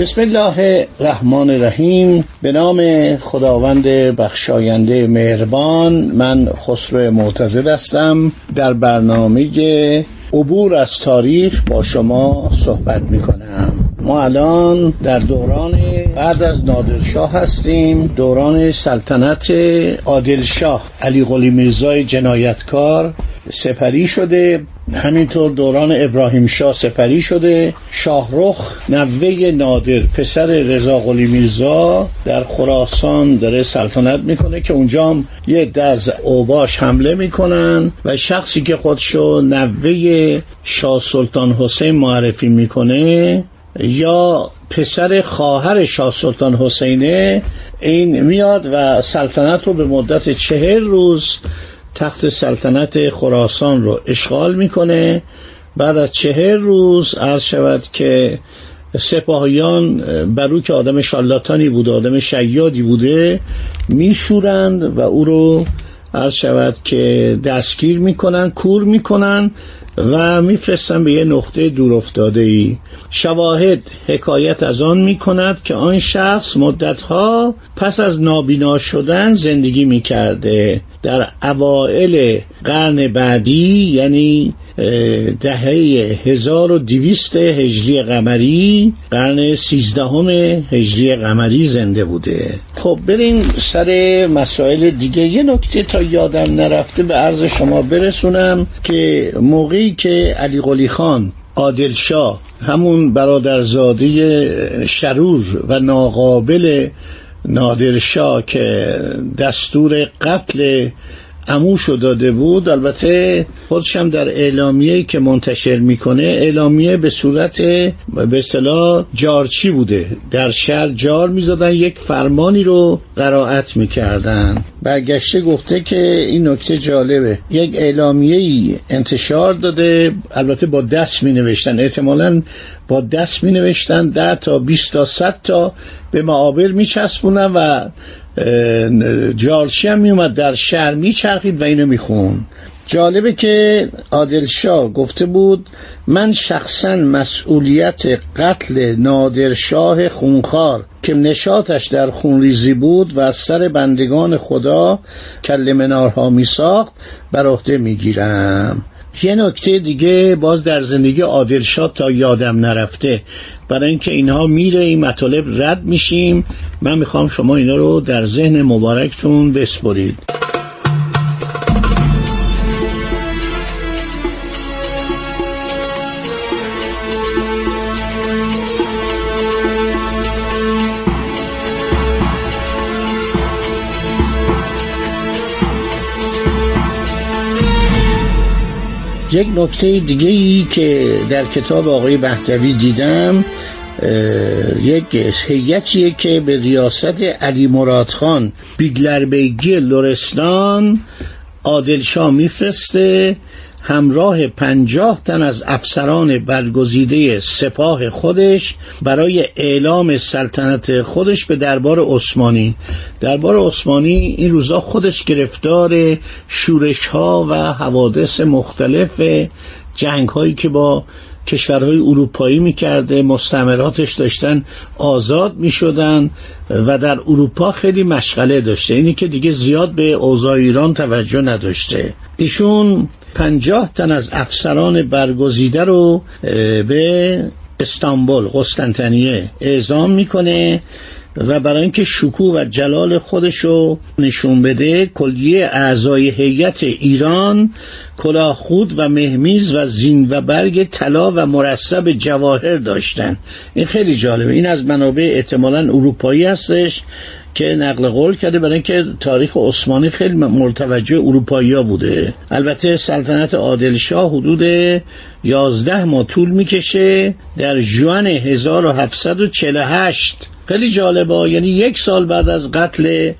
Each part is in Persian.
بسم الله الرحمن الرحیم. به نام خداوند بخشاینده مهربان من خسرو معتزد هستم. در برنامه عبور از تاریخ با شما صحبت می کنم ما الان در دوران بعد از نادرشاه هستیم. دوران سلطنت عادلشاه علی قلی میرزای جنایتکار سپری شده. همینطور دوران ابراهیم شاه سپری شده. شاهرخ نوه نادر پسر رضا قلی میرزا در خراسان داره سلطنت می‌کنه که اونجا هم یه دز اوباش حمله می‌کنن و شخصی که خودشو نوه شاه سلطان حسین معرفی می‌کنه یا پسر خواهر شاه سلطان حسینه این میاد و سلطنت رو به مدت چهل روز تخت سلطنت خراسان رو اشغال می‌کنه. بعد از چهر روز عرض شود که سپاهیان برو که آدم شالاتانی بوده آدم شیادی بوده میشورند و او رو عرض شود که دستگیر می‌کنن کور می‌کنن. و میفرستن به یه نقطه دور افتاده ای شواهد حکایت از آن می کند که آن شخص مدتها پس از نابینا شدن زندگی می کرده در اوائل قرن بعدی یعنی دهه 1200 هجری قمری قرن 13 هجری قمری زنده بوده. خب بریم سر مسائل دیگه. یه نکته تا یادم نرفته به عرض شما برسونم که موقعی که علی قلی خان عادل شاه همون برادرزاده شرور و ناقابل نادرشاه که دستور قتل اموشو داده بود. البته خودشم در اعلامیه که منتشر می‌کنه اعلامیه به صورت به اصطلاح جارچی بوده. در شهر جار می‌زدن یک فرمانی رو قرائت می‌کردن. برگشته گفته که این نکته جالبه. یک اعلامیه ای انتشار داده البته با دست می نوشتن احتمالا با دست می نوشتن ده تا 20 تا 100 تا به معابر می چسبونن و جارچی هم می اومد در شهر می چرخید و اینو می خون جالبه که عادل شاه گفته بود من شخصا مسئولیت قتل نادرشاه خونخوار که نشاتش در خونریزی بود و از سر بندگان خدا کل منارها می ساخت بر عهده می گیرم یه نکته دیگه باز در زندگی عادل شاه تا یادم نرفته. برای اینکه اینها میره این مطالب رد میشیم. من می‌خوام شما اینا رو در ذهن مبارکتون بسپرید. یک نکته دیگه ای که در کتاب آقای بهتوی دیدم یک هیئتیه که به ریاست علی مراد خان بیگلربیگی لورستان عادلشاه میفرسته همراه پنجاه تن از افسران برگزیده سپاه خودش برای اعلام سلطنت خودش به دربار عثمانی. دربار عثمانی این روزا خودش گرفتار شورش ها و حوادث مختلف جنگ هایی که با کشورهای اروپایی می‌کرده مستعمراتش داشتن آزاد می‌شدن و در اروپا خیلی مشغله داشته. اینی که دیگه زیاد به اوضاع ایران توجه نداشته. ایشون پنجاه تن از افسران برگزیده رو به استانبول قسطنطنیه اعزام می‌کنه. و برای اینکه شکوه و جلال خودشو نشون بده کلیه اعضای هیئت ایران کلاه خود و مهمیز و زین و برگ طلا و مرسب جواهر داشتن. این خیلی جالبه. این از منابع احتمالا اروپایی هستش که نقل قول کرده برای اینکه تاریخ عثمانی خیلی مرتوجه اروپایی بوده. البته سلطنت عادل شاه حدود 11 ماه طول می‌کشه. در جوان 1748 خیلی جالبه. یعنی یک سال بعد از قتل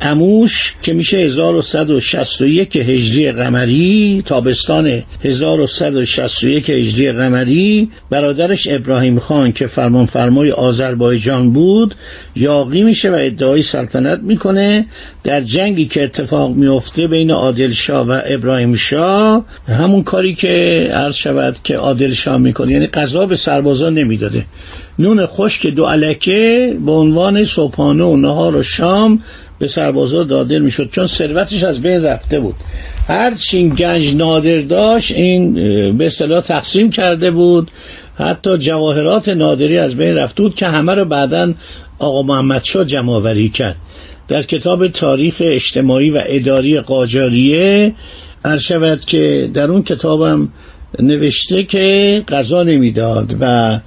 اموش که میشه 1161 هجری قمری تابستان 1161 هجری قمری برادرش ابراهیم خان که فرمان فرمای آذربایجان بود یاقی میشه و ادعای سلطنت می‌کنه. در جنگی که اتفاق میفته بین عادل شاه و ابراهیم شاه همون کاری که عرض شود که عادل شاه می‌کنه. یعنی قضا به سربازا نمی‌داده. نون خشک دو علکه به عنوان صبحانه و نهار و شام به سربازا داده می‌شد چون ثروتش از بین رفته بود. هر چین گنج نادر داشت این به اصطلاح تقسیم کرده بود. حتی جواهرات نادری از بین رفته بود که همه رو بعدا آقا محمد شاه جمع کرد. در کتاب تاریخ اجتماعی و اداری قاجاریه عرض شود که در اون کتابم نوشته که قضا نمی‌داد و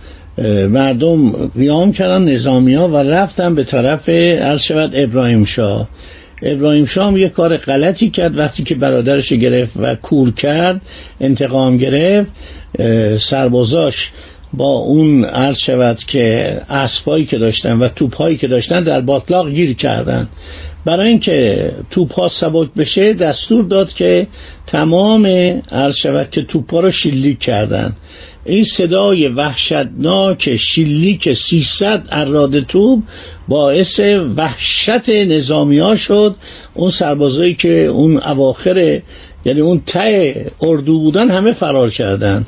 مردم قیام کردن نظامی ها و رفتن به طرف عرض ابراهیم شاه. ابراهیم شاه یه کار غلطی کرد وقتی که برادرش گرفت و کور کرد انتقام گرفت. سربازاش با اون عرض شود که اسبایی که داشتن و توپهایی که داشتن در باطلاق گیر کردن. برای اینکه توپ ها سبک بشه دستور داد که تمام عرض شود که توپ ها رو شلیک کردن. این صدای وحشتناک شلیک 300 اراد توب باعث وحشت نظامی ها شد. اون سربازایی که اون اواخر یعنی اون ته اردو بودن همه فرار کردن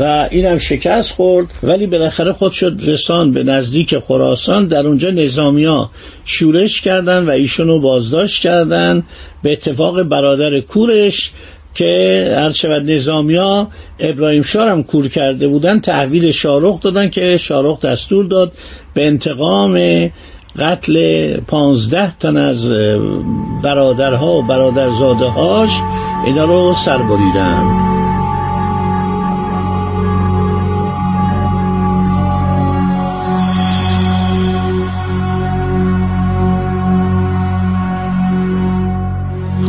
و اینم شکست خورد ولی بالاخره خود شد رسان به نزدیک خراسان. در اونجا نظامیا شورش کردن و ایشونو بازداشت کردن به اتفاق برادر کورش که هر شود نظامیا ابراهیم شاه هم کور کرده بودن تحویل شارخ دادن که شارخ دستور داد به انتقام قتل پانزده تن از برادرها و برادرزاده هاش اینا رو سر بریدن.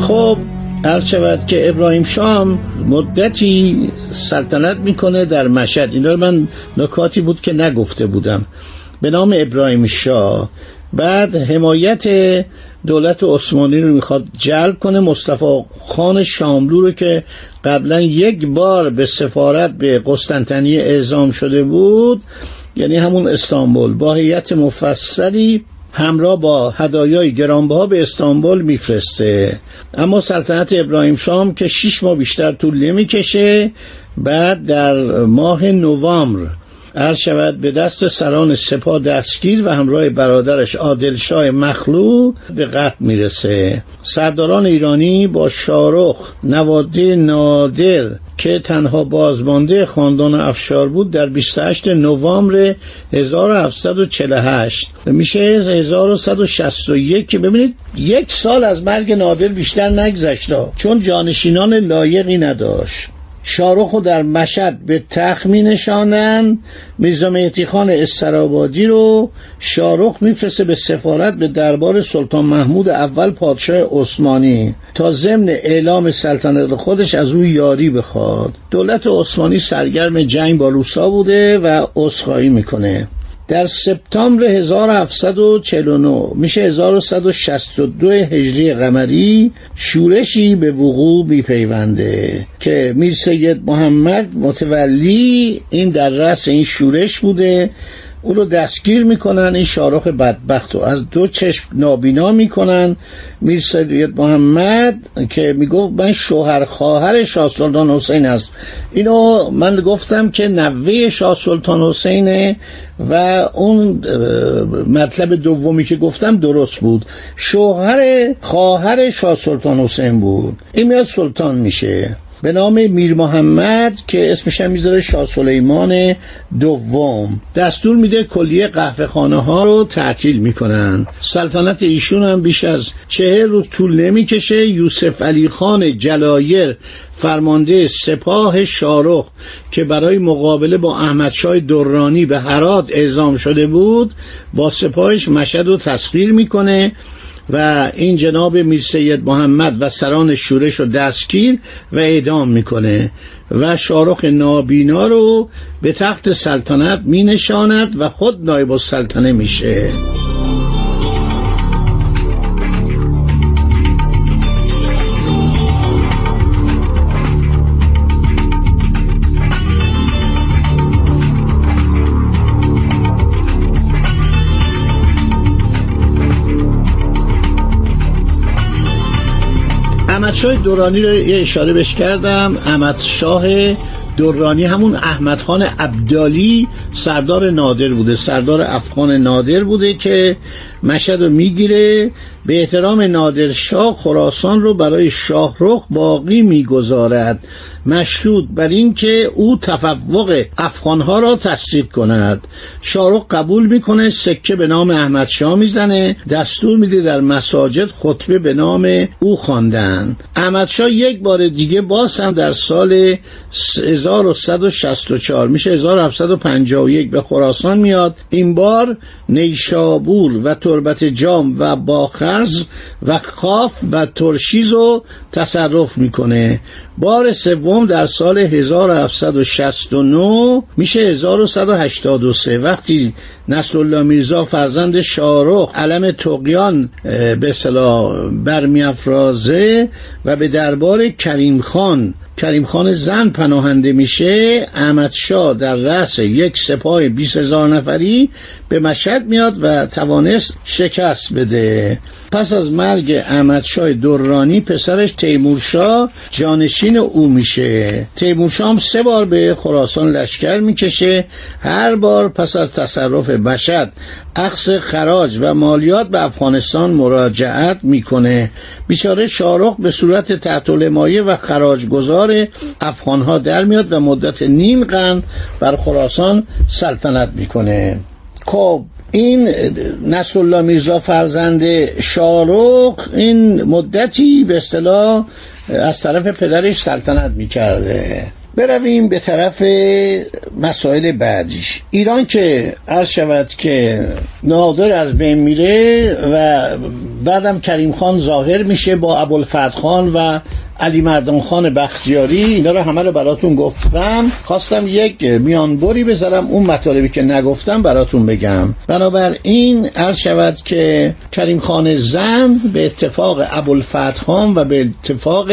خب هر شود که ابراهیم شام مدتی سلطنت می‌کنه در مشهد اینا رو من نکاتی بود که نگفته بودم. به نام ابراهیم شاه بعد حمایت دولت عثمانی رو می‌خواد جلب کنه. مصطفی خان شاملو رو که قبلا یک بار به سفارت به قسطنطنیه اعزام شده بود یعنی همون استانبول. با هیئت مفصلی همراه با هدایای گرانبها به استانبول میفرسته. اما سلطنت ابراهیم شام که شیش ماه بیشتر طول نمی‌کشه بعد در ماه نوامبر عرض شود به دست سران سپاه دستگیر و همراه برادرش عادل شاه مخلو به قتل می‌رسه. سرداران ایرانی با شارخ نواده نادر که تنها بازمانده خاندان افشار بود در 28 نوامبر 1748 میشه 1161 که ببینید یک سال از مرگ نادر بیشتر نگذشت چون جانشینان لایقی نداشت. شارخ در مشهد به تخت می نشانند. میرزا مهدی خان استرابادی رو شارخ میفرسته به سفارت به دربار سلطان محمود اول پادشاه عثمانی تا ضمن اعلام سلطنت خودش از او یاری بخواد. دولت عثمانی سرگرم جنگ با روسا بوده و عذرخواهی می‌کنه. در سپتامبر 1749 میشه 1162 هجری قمری شورشی به وقوع میپیونده که میر سید محمد متولی این در رأس این شورش بوده او رو دستگیر می‌کنن این شارخ بدبخت رو. از دو چشم نابینا می‌کنن. میر سید محمد که می‌گفت من شوهر خواهر شاه سلطان حسین است اینو من گفتم که نوه شاه سلطان حسینه و اون مطلب دومی که گفتم درست بود. شوهر خواهر شاه سلطان حسین بود. این میاد سلطان میشه. به نام میر محمد که اسمش هم می‌ذاره شاه سلیمان دوم. دستور میده کلیه قهوه خانه ها رو تعطیل می‌کنن. سلطنت ایشون هم بیش از چهر روز طول نمی‌کشه. یوسف علی خان جلایر فرمانده سپاه شارخ که برای مقابله با احمدشاه دورانی به هرات اعزام شده بود با سپاهش مشهد رو تسخیر می‌کنه. و این جناب میر سید محمد و سران شورش رو دستگیر و اعدام می‌کنه و شارخ نابینا رو به تخت سلطنت می نشاند و خود نایب السلطنه میشه. احمد شاه دورانی رو یه اشاره بش کردم. احمد شاه دورانی همون احمد خان عبدالی سردار نادر بوده سردار افغان نادر بوده که مشهد رو می‌گیره به احترام نادرشاه خراسان رو برای شاهرخ باقی می‌گذارد. مشروط بر اینکه او تفوق افغانها را تصدیق کند. شاهرخ قبول می‌کنه سکه به نام احمد شاه می‌زنه دستور میده در مساجد خطبه به نام او خواندن. احمد شاه یک بار دیگه باز هم در سال 1164 میشه 1751 به خراسان میاد. این بار نیشابور و تربت جام و باخرز و خاف و ترشیز رو تصرف می‌کنه. بار سوم در سال 1769 میشه 1183 وقتی نصرالله میرزا فرزند شارخ علم تقیان به صلاح برمیافرازه و به دربار کریم خان کریم خان زن پناهنده میشه احمد شاه در رأس یک سپاه 20 هزار نفری به مشهد میاد و توانست شکست بده. پس از مرگ احمد شاه درانی پسرش تیمورشاه جانشین او میشه. تیمورشاه هم سه بار به خراسان لشکر می‌کشه. هر بار پس از تصرف مشهد عقص خراج و مالیات به افغانستان مراجعت می‌کنه. بیچاره شارخ به صورت تحت مایه و خراج گذار افغانها در میاد و مدت نیم قرن بر خراسان سلطنت می‌کنه. خب این نصرالله میرزا فرزند شارخ این مدتی به اصطلاح از طرف پدرش سلطنت می‌کرده. برویم به طرف مسائل بعدیش. ایران که عرض شود که نادر از بین میره و بعدم کریم خان ظاهر میشه با ابوالفتح خان و علی مردان خان بختیاری اینا رو همه رو براتون گفتم. خواستم یک میانبری بذارم اون مطالبی که نگفتم براتون بگم. بنابراین عرض شود که کریم خان زن به اتفاق ابوالفتح خان و به اتفاق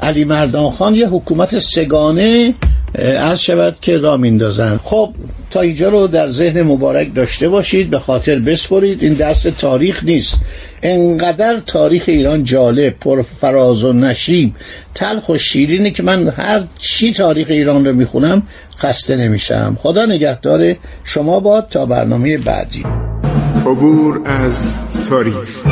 علی مردان خان یه حکومت سگانه عرض شود که را میندازن خب تا اینجا رو در ذهن مبارک داشته باشید به خاطر بسپرید. این درس تاریخ نیست. انقدر تاریخ ایران جالب پر فراز و نشیب. تلخ و شیرینه که من هر چی تاریخ ایران رو می‌خونم خسته نمیشم. خدا نگهدار شما باد تا برنامه بعدی. عبور از تاریخ.